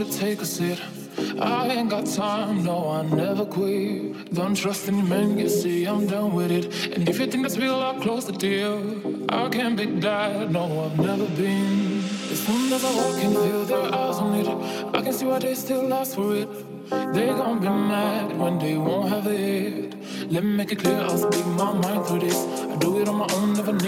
it, take a sip. I ain't got time, no, I never quit. Don't trust any man, you see, I'm done with it. And if you think that's real, I'll close the deal. I can't be that, no, I've never been. As soon as I walk in, feel their eyes on it. I can see why they still ask for it. They gon' be mad when they won't have it. Let me make it clear, I'll speak my mind through this. I do it on my own, never needed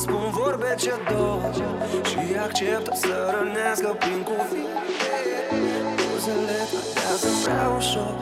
spun vorbe ce două Și accept să rănească prin cuvinte. Buzele tatează prea ușor.